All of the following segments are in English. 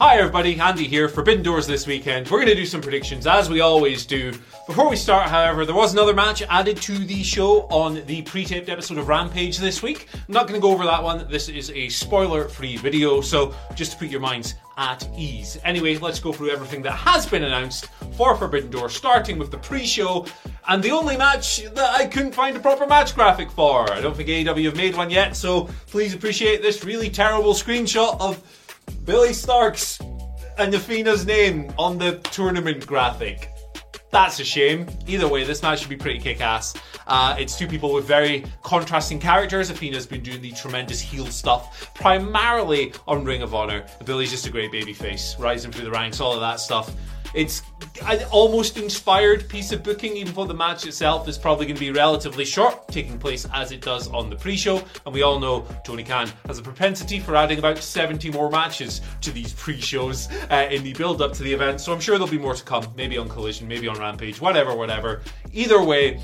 Hi everybody, Andy here. Forbidden Doors this weekend. We're going to do some predictions as we always do. Before we start, however, there was another match added to the show on the pre-taped episode of Rampage this week. I'm not going to go over that one. This is a spoiler-free video, so just to put your minds at ease. Anyway, let's go through everything that has been announced for Forbidden Door, starting with the pre-show and the only match that I couldn't find a proper match graphic for. I don't think AEW have made one yet, so please appreciate this really terrible screenshot of Billie Starkz and Athena's name on the tournament graphic. That's a shame. Either way, this match should be pretty kick ass. Uh, it's two people with very contrasting characters. Athena's been doing the tremendous heel stuff, primarily on Ring of Honor. Billie's just a great baby face, rising through the ranks, all of that stuff. It's an almost inspired piece of booking, even though the match itself is probably going to be relatively short, taking place as it does on the pre show. And we all know Tony Khan has a propensity for adding about 70 more matches to these pre shows uh, in the build up to the event. So I'm sure there'll be more to come, maybe on Collision, maybe on Rampage, whatever, whatever. Either way,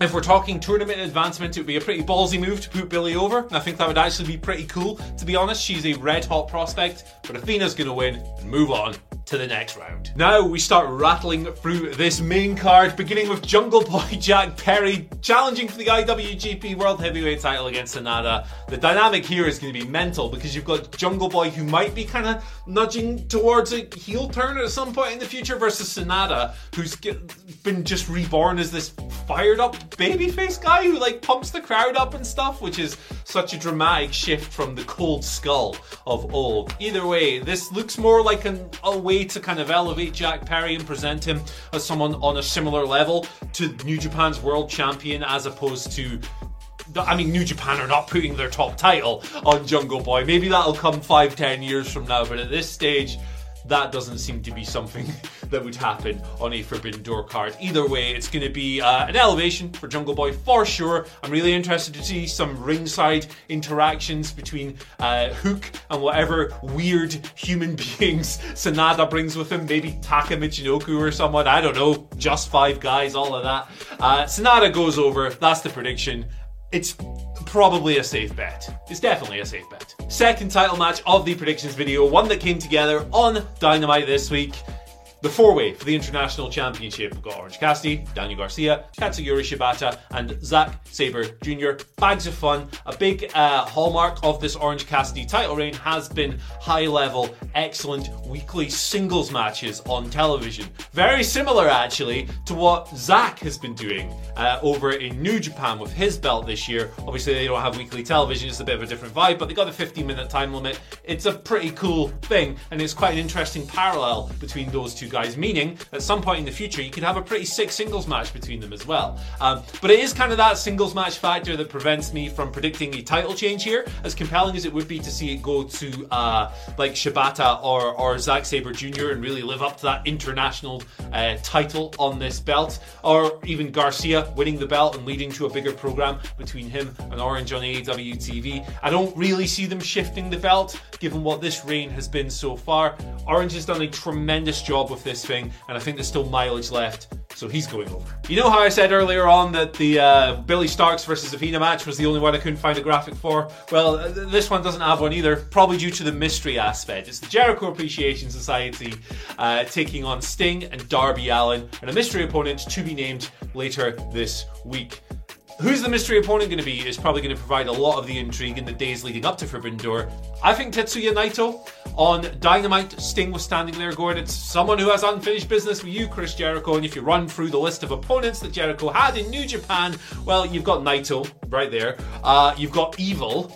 if we're talking tournament advancement, it would be a pretty ballsy move to put Billie over. And I think that would actually be pretty cool. To be honest, she's a red hot prospect, but Athena's going to win and move on to the next round. Now we start rattling through this main card, beginning with Jungle Boy Jack Perry challenging for the IWGP World Heavyweight title against Sanada. The dynamic here is going to be mental because you've got Jungle Boy who might be kind of nudging towards a heel turn at some point in the future versus Sanada, who's been just reborn as this fired up babyface guy who like pumps the crowd up and stuff, which is such a dramatic shift from the cold skull of old. Either way, this looks more like an, a way to kind of elevate Jack Perry and present him as someone on a similar level to New Japan's world champion as opposed to I mean, New Japan are not putting their top title on Jungle Boy. Maybe that'll come five, ten years from now, but at this stage, that doesn't seem to be something that would happen on a Forbidden Door card. Either way, it's going to be uh, an elevation for Jungle Boy for sure. I'm really interested to see some ringside interactions between uh, Hook and whatever weird human beings Sanada brings with him. Maybe Taka Michinoku or someone. I don't know. Just five guys, all of that. Uh, Sanada goes over. That's the prediction. It's probably a safe bet. It's definitely a safe bet. Second title match of the predictions video, one that came together on Dynamite this week. The four way for the International Championship. We've got Orange Cassidy, Daniel Garcia, Katsuyori Shibata, and Zack Sabre Jr. Bags of fun. A big uh, hallmark of this Orange Cassidy title reign has been high level, excellent weekly singles matches on television. Very similar, actually, to what Zack has been doing uh, over in New Japan with his belt this year. Obviously, they don't have weekly television, it's a bit of a different vibe, but they got a 15 minute time limit. It's a pretty cool thing, and it's quite an interesting parallel between those two guys, meaning at some point in the future you could have a pretty sick singles match between them as well. Um, but it is kind of that singles match factor that prevents me from predicting a title change here. As compelling as it would be to see it go to uh, like Shibata or, or Zack Sabre Jr. and really live up to that international uh, title on this belt, or even Garcia winning the belt and leading to a bigger program between him and Orange on AEW TV. I don't really see them shifting the belt given what this reign has been so far. Orange has done a tremendous job with this thing, and I think there's still mileage left so he's going over. You know how I said earlier on that the uh, Billie Starkz versus Athena match was the only one I couldn't find a graphic for? Well, uh, this one doesn't have one either, probably due to the mystery aspect. It's the Jericho Appreciation Society uh, taking on Sting and Darby Allin, and a mystery opponent to be named later this week. Who's the mystery opponent going to be is probably going to provide a lot of the intrigue in the days leading up to Forbidden Door. I think Tetsuya Naito on Dynamite, Sting was standing there going, It's someone who has unfinished business with you, Chris Jericho. And if you run through the list of opponents that Jericho had in New Japan, well, you've got Naito right there. Uh, you've got Evil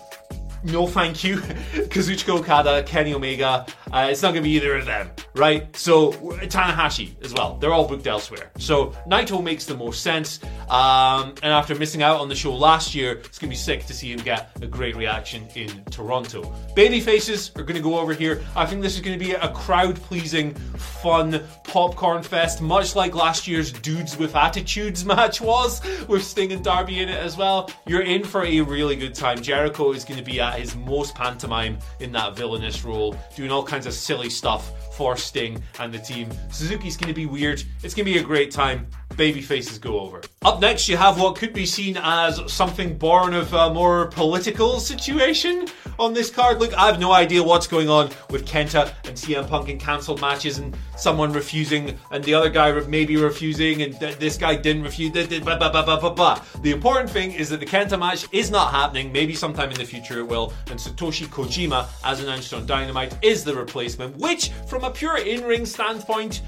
no thank you. Kazuchika Okada, Kenny Omega, uh, it's not going to be either of them, right? So, Tanahashi as well. They're all booked elsewhere. So, Naito makes the most sense. Um, and after missing out on the show last year, it's going to be sick to see him get a great reaction in Toronto. Baby faces are going to go over here. I think this is going to be a crowd pleasing, fun popcorn fest, much like last year's Dudes with Attitudes match was, with Sting and Darby in it as well. You're in for a really good time. Jericho is going to be at his most pantomime in that villainous role, doing all kinds of silly stuff for Sting and the team. Suzuki's going to be weird. It's going to be a great time. Baby faces go over. Up next, you have what could be seen as something born of a more political situation on this card. Look, I have no idea what's going on with Kenta and CM Punk in cancelled matches and someone refusing and the other guy maybe refusing and th- this guy didn't refuse. Blah, blah, blah, blah, blah, blah. The important thing is that the Kenta match is not happening. Maybe sometime in the future it will. And Satoshi Kojima, as announced on Dynamite, is the replacement, which, from a pure in ring standpoint,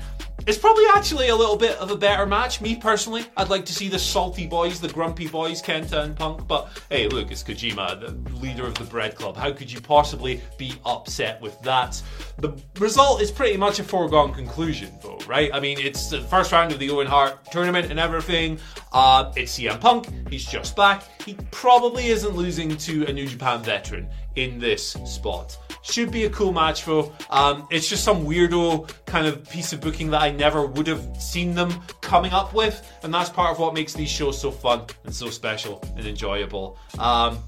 it's probably actually a little bit of a better match. Me personally, I'd like to see the salty boys, the grumpy boys, Kenta and Punk. But hey, look, it's Kojima, the leader of the Bread Club. How could you possibly be upset with that? The result is pretty much a foregone conclusion, though, right? I mean, it's the first round of the Owen Hart tournament and everything. Uh, it's CM Punk. He's just back. He probably isn't losing to a New Japan veteran in this spot. Should be a cool match though. Um, it's just some weirdo kind of piece of booking that I never would have seen them coming up with, and that's part of what makes these shows so fun and so special and enjoyable. Um,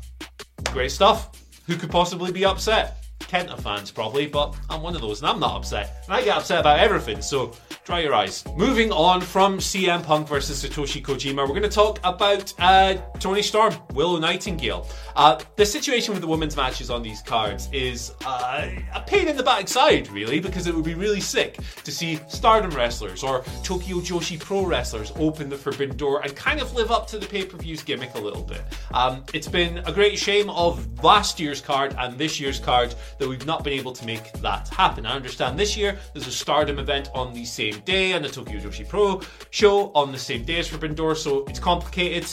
great stuff. Who could possibly be upset? Kenta fans probably, but I'm one of those and I'm not upset. And I get upset about everything, so dry your eyes. Moving on from CM Punk versus Satoshi Kojima, we're going to talk about uh, Toni Storm, Willow Nightingale. Uh, the situation with the women's matches on these cards is uh, a pain in the backside, really, because it would be really sick to see Stardom wrestlers or Tokyo Joshi Pro wrestlers open the Forbidden Door and kind of live up to the pay per view's gimmick a little bit. Um, it's been a great shame of last year's card and this year's card that we've not been able to make that happen. I understand this year there's a Stardom event on the same day and the Tokyo Joshi Pro show on the same day as Forbidden Door, so it's complicated.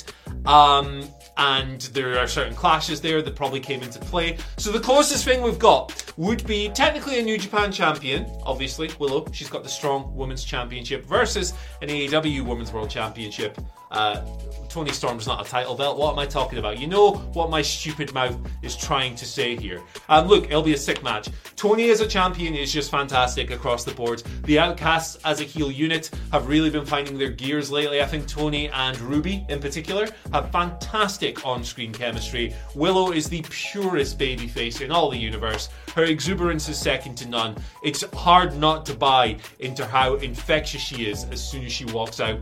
Um, and there are certain clashes there that probably came into play. So the closest thing we've got would be technically a New Japan champion, obviously, Willow. She's got the strong women's championship versus an AEW women's world championship. Uh, Toni Storm's not a title belt. What am I talking about? You know what my stupid mouth is trying to say here. Um, look, it'll be a sick match. Toni as a champion is just fantastic across the board. The Outcasts as a heel unit have really been finding their gears lately. I think Toni and Ruby in particular have fantastic on-screen chemistry. Willow is the purest babyface in all the universe. Her exuberance is second to none. It's hard not to buy into how infectious she is as soon as she walks out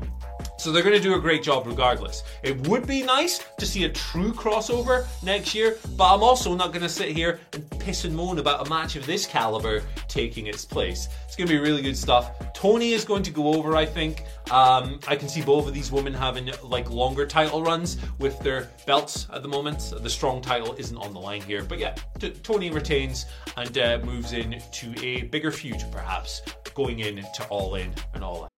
so they're going to do a great job regardless. It would be nice to see a true crossover next year, but I'm also not going to sit here and piss and moan about a match of this caliber taking its place. It's going to be really good stuff. Toni is going to go over, I think. Um, I can see both of these women having like longer title runs with their belts at the moment. The strong title isn't on the line here, but yeah, t- Toni retains and uh, moves in to a bigger feud, perhaps going in to All In and All Out.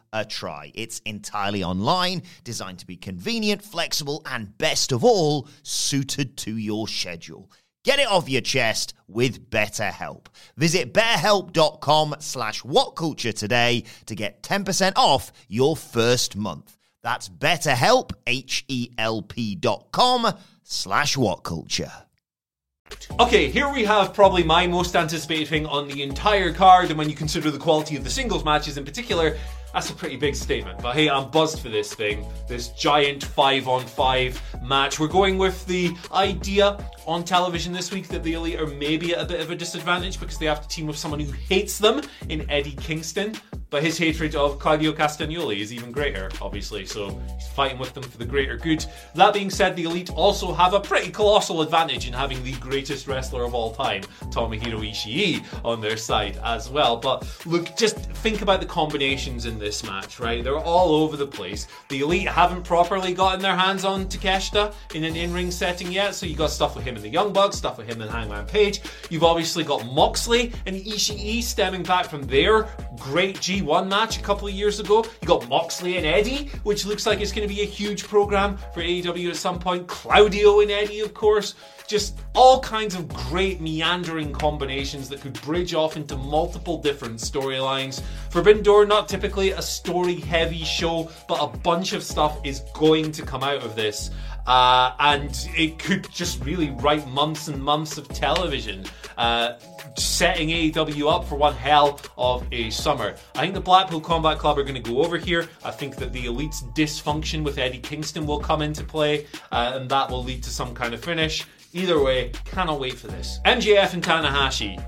a try? It's entirely online, designed to be convenient, flexible, and best of all, suited to your schedule. Get it off your chest with BetterHelp. Visit betterhelp.com slash whatculture today to get 10% off your first month. That's betterhelp, H-E-L-P dot com slash whatculture. Okay, here we have probably my most anticipated thing on the entire card, and when you consider the quality of the singles matches in particular, that's a pretty big statement. But hey, I'm buzzed for this thing. This giant five on five match. We're going with the idea on television this week that the Elite are maybe at a bit of a disadvantage because they have to team with someone who hates them in Eddie Kingston. But his hatred of Claudio Castagnoli is even greater, obviously, so he's fighting with them for the greater good. That being said, the Elite also have a pretty colossal advantage in having the greatest wrestler of all time, Tomohiro Ishii, on their side as well. But look, just think about the combinations in this match, right? They're all over the place. The Elite haven't properly gotten their hands on Takeshita in an in ring setting yet, so you got stuff with him in the Young Bucks, stuff with him and Hangman Page. You've obviously got Moxley and Ishii stemming back from their great G1 match a couple of years ago. You got Moxley and Eddie, which looks like it's going to be a huge program for AEW at some point. Claudio and Eddie, of course. Just all kinds of great meandering combinations that could bridge off into multiple different storylines. Forbidden Door, not typically a story heavy show, but a bunch of stuff is going to come out of this. Uh, and it could just really write months and months of television, uh, setting AEW up for one hell of a summer. I think the Blackpool Combat Club are going to go over here. I think that the Elite's dysfunction with Eddie Kingston will come into play, uh, and that will lead to some kind of finish. Either way, cannot wait for this. MJF and Tanahashi.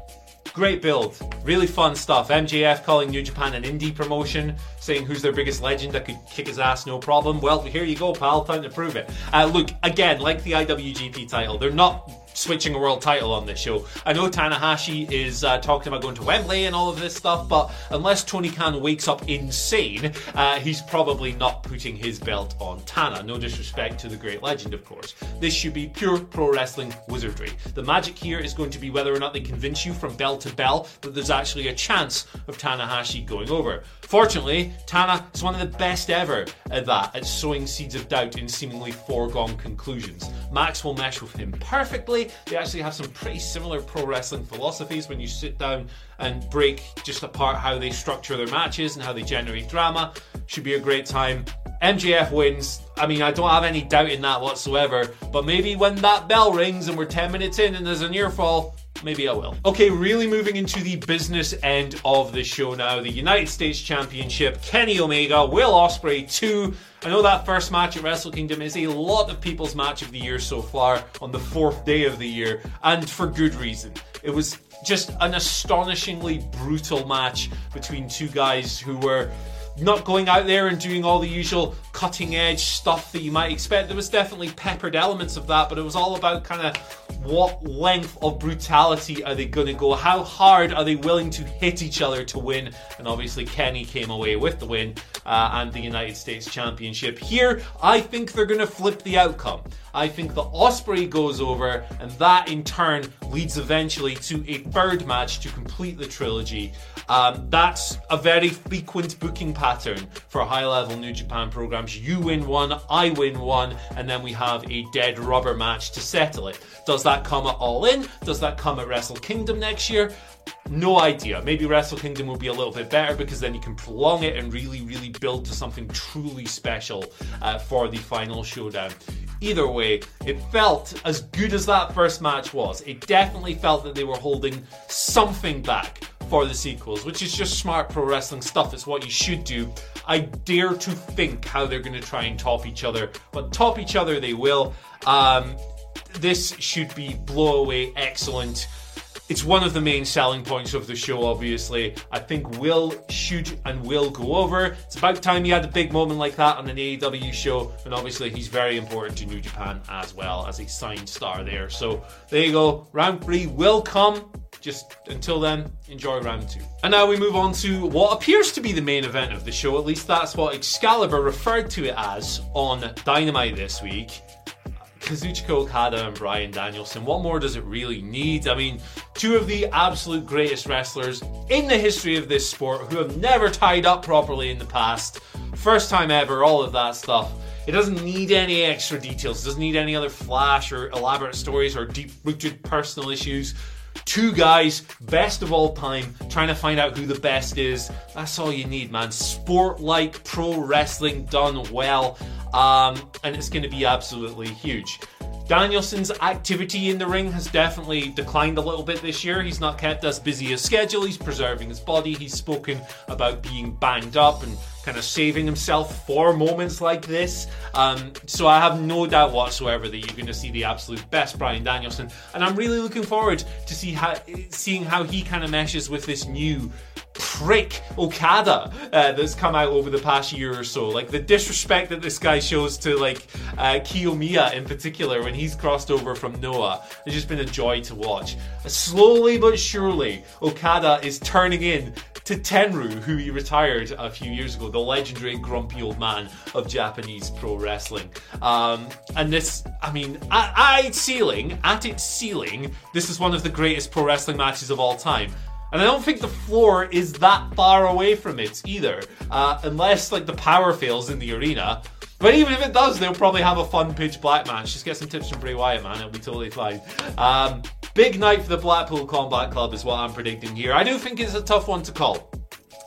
Great build, really fun stuff. MJF calling New Japan an indie promotion, saying who's their biggest legend that could kick his ass no problem. Well, here you go, pal. Time to prove it. Uh, look, again, like the IWGP title, they're not switching a world title on this show. I know Tanahashi is uh, talking about going to Wembley and all of this stuff, but unless Tony Khan wakes up insane, uh, he's probably not putting his belt on Tana. No disrespect to the great legend, of course. This should be pure pro wrestling wizardry. The magic here is going to be whether or not they convince you from bell to bell that there's actually a chance of Tanahashi going over. Fortunately, Tana is one of the best ever at that, at sowing seeds of doubt in seemingly foregone conclusions. Max will mesh with him perfectly. They actually have some pretty similar pro wrestling philosophies when you sit down and break just apart how they structure their matches and how they generate drama. Should be a great time. MJF wins. I mean, I don't have any doubt in that whatsoever. But maybe when that bell rings and we're 10 minutes in and there's a near fall, maybe I will. Okay, really moving into the business end of the show now. The United States Championship, Kenny Omega, Will Ospreay 2. I know that first match at Wrestle Kingdom is a lot of people's match of the year so far on the fourth day of the year, and for good reason. It was just an astonishingly brutal match between two guys who were not going out there and doing all the usual cutting edge stuff that you might expect. There was definitely peppered elements of that, but it was all about kind of what length of brutality are they going to go? How hard are they willing to hit each other to win? And obviously, Kenny came away with the win uh, and the United States Championship. Here, I think they're going to flip the outcome. I think the Ospreay goes over, and that in turn leads eventually to a third match to complete the trilogy. Um, that's a very frequent booking pattern for high level New Japan programs programs. You win one, I win one, and then we have a dead rubber match to settle it. Does that come at All In? Does that come at Wrestle Kingdom next year? No idea. Maybe Wrestle Kingdom will be a little bit better because then you can prolong it and really, really build to something truly special uh, for the final showdown. Either way, it felt as good as that first match was. It definitely felt that they were holding something back for the sequels, which is just smart pro wrestling stuff. It's what you should do. I dare to think how they're going to try and top each other, but top each other they will. Um, this should be blow away excellent. It's one of the main selling points of the show, obviously. I think will, should, and will go over. It's about time he had a big moment like that on an AEW show, and obviously he's very important to New Japan as well as a signed star there. So there you go. Round three will come. Just until then, enjoy round two. And now we move on to what appears to be the main event of the show. At least that's what Excalibur referred to it as on Dynamite this week. Kazuchika Okada and Bryan Danielson. What more does it really need? I mean, two of the absolute greatest wrestlers in the history of this sport who have never tied up properly in the past. First time ever, all of that stuff. It doesn't need any extra details, it doesn't need any other flash or elaborate stories or deep rooted personal issues. Two guys, best of all time, trying to find out who the best is. That's all you need, man. Sport like pro wrestling done well um, and it's going to be absolutely huge. Danielson's activity in the ring has definitely declined a little bit this year. He's not kept as busy as schedule. He's preserving his body. He's spoken about being banged up and kind of saving himself for moments like this. Um, so I have no doubt whatsoever that you're going to see the absolute best Bryan Danielson, and I'm really looking forward to see how seeing how he kind of meshes with this new prick Okada uh, that's come out over the past year or so. Like the disrespect that this guy shows to like uh, Kiyomiya in particular when he's crossed over from Noah. It's just been a joy to watch. Slowly but surely, Okada is turning in to Tenryu, who he retired a few years ago, the legendary grumpy old man of Japanese pro wrestling. Um, and this, I mean, at, at its ceiling, at its ceiling, this is one of the greatest pro wrestling matches of all time. And I don't think the floor is that far away from it either, uh, unless like the power fails in the arena. But even if it does, they'll probably have a fun pitch black match. Just get some tips from Bray Wyatt, man. It'll be totally fine. Um, big night for the Blackpool Combat Club is what I'm predicting here. I do think it's a tough one to call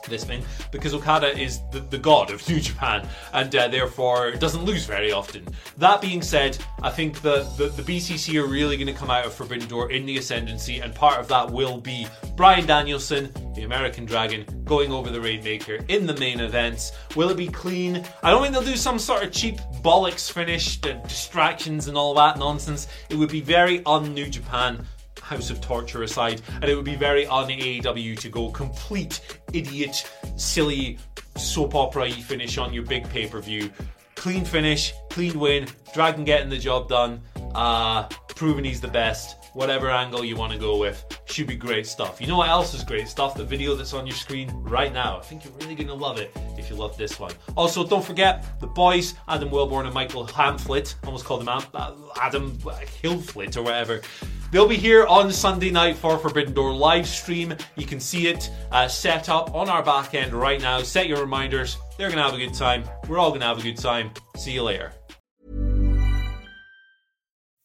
this thing because Okada is the, the god of New Japan and uh, therefore doesn't lose very often. That being said, I think the, the, the BCC are really going to come out of Forbidden Door in the ascendancy, and part of that will be Bryan Danielson, the American Dragon, going over the Rainmaker in the main events. Will it be clean? I don't think they'll do some sort of cheap bollocks finish, distractions and all that nonsense. It would be very un New Japan House of Torture aside, and it would be very un AEW to go complete idiot, silly soap opera finish on your big pay per view. Clean finish, clean win, Dragon getting the job done, uh, proving he's the best. Whatever angle you want to go with, should be great stuff. You know what else is great stuff? The video that's on your screen right now. I think you're really going to love it if you love this one. Also, don't forget the boys, Adam Wilbourn and Michael Hamflett, almost called him Adam Hillflit or whatever. They'll be here on Sunday night for Forbidden Door live stream. You can see it uh, set up on our back end right now. Set your reminders. They're going to have a good time. We're all going to have a good time. See you later.